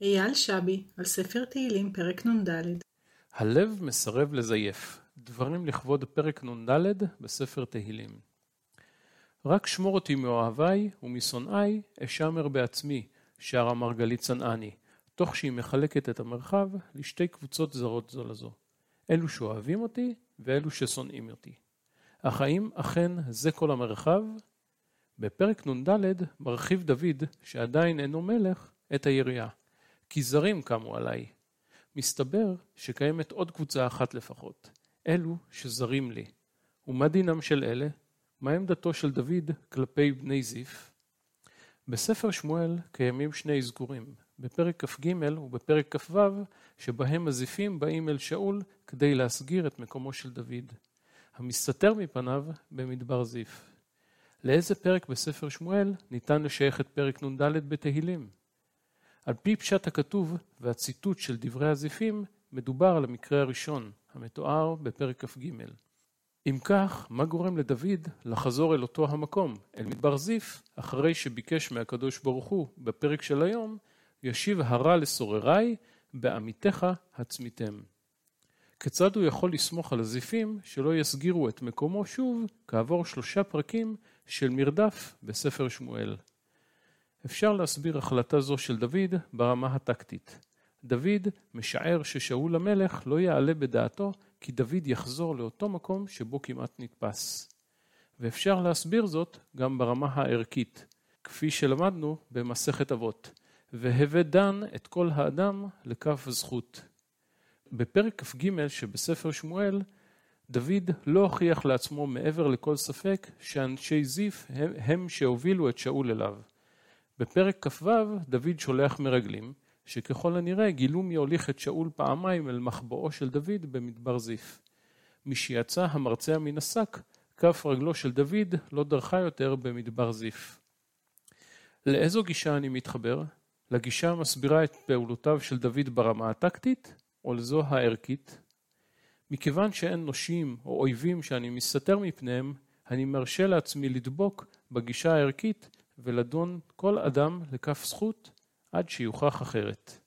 אייל שבי, על ספר תהילים, פרק נ"ד. הלב מסרב לזייף. דברים לכבוד פרק נ"ד בספר תהילים. רק שמור אותי מאוהביי ומשונאיי אשמר בעצמי, שר המרגלית צנעני, תוך שהיא מחלקת את המרחב לשתי קבוצות זרות זו לזו. אלו שאוהבים אותי ואלו ששונאים אותי. אך האם אכן זה כל המרחב? בפרק נ"ד מרחיב דוד, שעדיין אינו מלך, את היריעה. כי זרים קמו עליי. מסתבר שקיימת עוד קבוצה אחת לפחות, אלו שזרים לי. ומה דינם של אלה? מה עמדתו של דוד כלפי בני זיף? בספר שמואל קיימים שני אזכורים, בפרק כ"ג ובפרק כ"ו, שבהם הזיפים באים אל שאול כדי להסגיר את מקומו של דוד, המסתתר מפניו במדבר זיף. לאיזה פרק בספר שמואל ניתן לשייך את פרק נ"ד בתהילים? על פי פשט הכתוב והציטוט של דברי הזיפים, מדובר על המקרה הראשון, המתואר בפרק כ"ג. אם כך, מה גורם לדוד לחזור אל אותו המקום, אל מדבר זיף, אחרי שביקש מהקדוש ברוך הוא, בפרק של היום, ישיב הרע לסורריי, בעמיתך הצמיתם. כיצד הוא יכול לסמוך על הזיפים שלא יסגירו את מקומו שוב כעבור שלושה פרקים של מרדף בספר שמואל? אפשר להסביר החלטה זו של דוד ברמה הטקטית. דוד משער ששאול המלך לא יעלה בדעתו כי דוד יחזור לאותו מקום שבו כמעט נתפס. ואפשר להסביר זאת גם ברמה הערכית, כפי שלמדנו במסכת אבות, והווה דן את כל האדם לכף זכות. בפרק כ"ג שבספר שמואל, דוד לא הוכיח לעצמו מעבר לכל ספק שאנשי זיף הם, הם שהובילו את שאול אליו. בפרק כ"ו דוד שולח מרגלים, שככל הנראה גילו מי הוליך את שאול פעמיים אל מחבואו של דוד במדבר זיף. משיצא המרצע מן השק, כף רגלו של דוד לא דרכה יותר במדבר זיף. לאיזו גישה אני מתחבר? לגישה המסבירה את פעולותיו של דוד ברמה הטקטית, או לזו הערכית? מכיוון שאין נושים או אויבים שאני מסתתר מפניהם, אני מרשה לעצמי לדבוק בגישה הערכית ולדון כל אדם לכף זכות עד שיוכח אחרת.